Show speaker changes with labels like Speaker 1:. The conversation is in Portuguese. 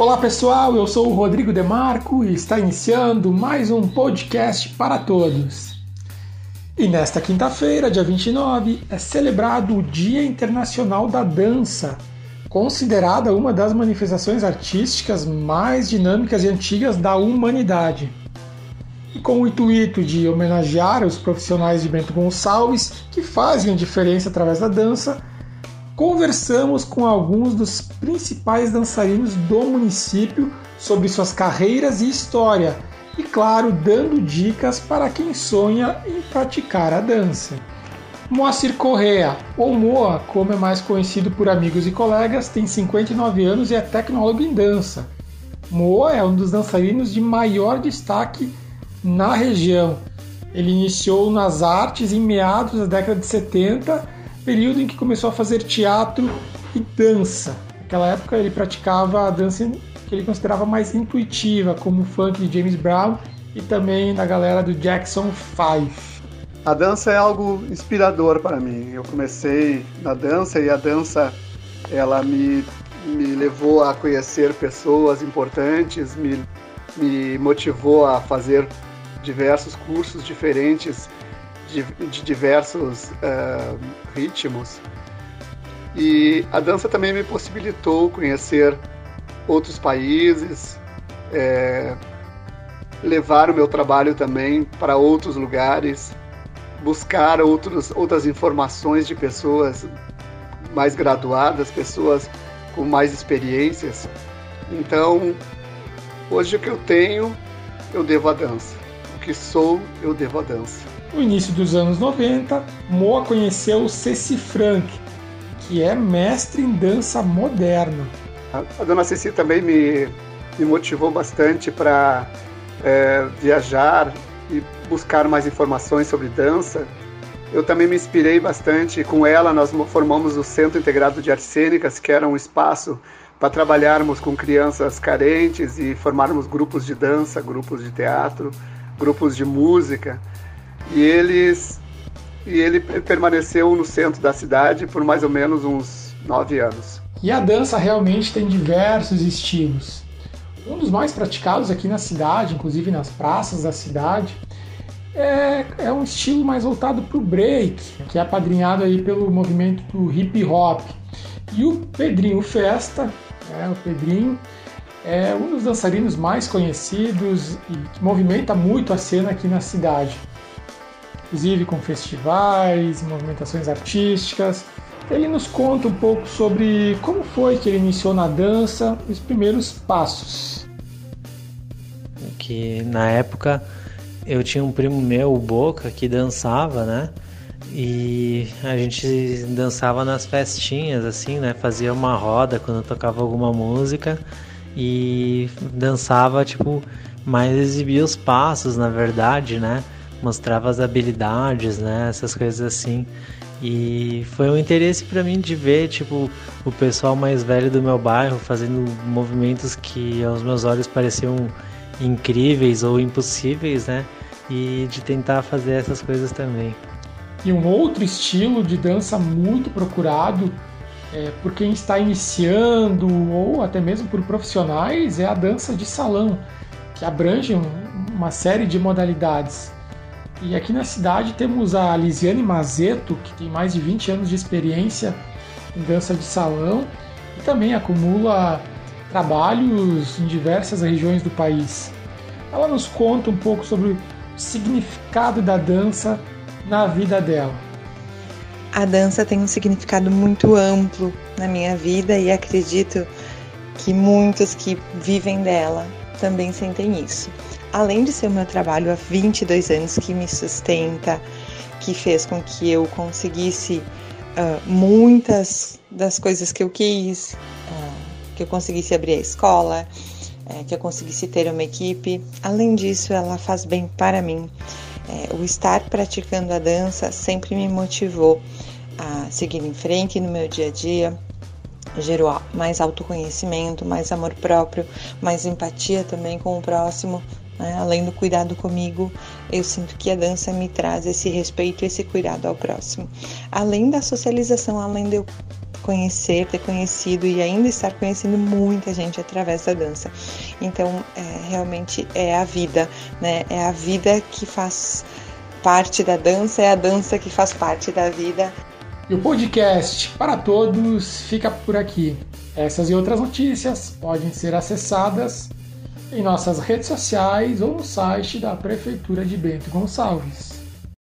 Speaker 1: Olá pessoal, eu sou o Rodrigo Demarco e está iniciando mais um podcast para todos. E nesta quinta-feira, dia 29, é celebrado o Dia Internacional da Dança, considerada uma das manifestações artísticas mais dinâmicas e antigas da humanidade. E com o intuito de homenagear os profissionais de Bento Gonçalves que fazem a diferença através da dança, conversamos com alguns dos principais dançarinos do município sobre suas carreiras e história, e claro, dando dicas para quem sonha em praticar a dança. Moacir Correa, ou Moa, como é mais conhecido por amigos e colegas, tem 59 anos e é tecnólogo em dança. Moa é um dos dançarinos de maior destaque na região. Ele iniciou nas artes em meados da década de 70 período em que começou a fazer teatro e dança. Naquela época ele praticava a dança que ele considerava mais intuitiva, como o funk de James Brown e também da galera do Jackson 5.
Speaker 2: A dança é algo inspirador para mim. Eu comecei na dança e a dança ela me, me levou a conhecer pessoas importantes, me, me motivou a fazer diversos cursos diferentes de, diversos uh, ritmos. E a dança também me possibilitou conhecer outros países, é, levar o meu trabalho também para outros lugares, buscar outros, outras informações de pessoas mais graduadas, pessoas com mais experiências. Então, hoje o que eu tenho, eu devo à dança. Que sou, eu devo à dança.
Speaker 1: No início dos anos 90, Moa conheceu Ceci Frank, que é mestre em dança moderna.
Speaker 2: A dona Ceci também me, me motivou bastante para é, viajar e buscar mais informações sobre dança. Eu também me inspirei bastante com ela. Nós formamos o Centro Integrado de Artes Cênicas, que era um espaço para trabalharmos com crianças carentes e formarmos grupos de dança, grupos de teatro, grupos de música. E eles e ele permaneceu no centro da cidade por mais ou menos uns nove anos.
Speaker 1: E a dança realmente tem diversos estilos. Um dos mais praticados aqui na cidade, inclusive nas praças da cidade, é, é um estilo mais voltado para o break, que é apadrinhado aí pelo movimento do hip hop. E o Pedrinho Festa, é, o Pedrinho, é um dos dançarinos mais conhecidos e que movimenta muito a cena aqui na cidade inclusive com festivais, movimentações artísticas. Ele nos conta um pouco sobre como foi que ele iniciou na dança, os primeiros passos.
Speaker 3: Que na época eu tinha um primo meu, o Boca, que dançava, né? E a gente dançava nas festinhas, assim, né? Fazia uma roda quando tocava alguma música e dançava, tipo, mais exibia os passos, na verdade, né? mostrava as habilidades, né? Essas coisas assim. E foi um interesse para mim de ver, tipo, o pessoal mais velho do meu bairro fazendo movimentos que aos meus olhos pareciam incríveis ou impossíveis, né? E de tentar fazer essas coisas também.
Speaker 1: E um outro estilo de dança muito procurado é, por quem está iniciando ou até mesmo por profissionais é a dança de salão, que abrange uma série de modalidades. E aqui na cidade temos a Lisiane Mazeto, que tem mais de 20 anos de experiência em dança de salão e também acumula trabalhos em diversas regiões do país. Ela nos conta um pouco sobre o significado da dança na vida dela.
Speaker 4: A dança tem um significado muito amplo na minha vida e acredito que muitos que vivem dela também sentem isso além de ser o meu trabalho há 22 anos que me sustenta, que fez com que eu conseguisse uh, muitas das coisas que eu quis, uh, que eu conseguisse abrir a escola, uh, que eu conseguisse ter uma equipe. Além disso, ela faz bem para mim. É, o estar praticando a dança sempre me motivou a seguir em frente no meu dia a dia, gerou mais autoconhecimento, mais amor próprio, mais empatia também com o próximo, né? Além do cuidado comigo, eu sinto que a dança me traz esse respeito, esse cuidado ao próximo. Além da socialização, além de eu conhecer, ter conhecido e ainda estar conhecendo muita gente através da dança. Então, é, realmente é a vida, né? É a vida que faz parte da dança, é a dança que faz parte da vida.
Speaker 1: E o podcast para todos fica por aqui. Essas e outras notícias podem ser acessadas em nossas redes sociais ou no site da Prefeitura de Bento Gonçalves.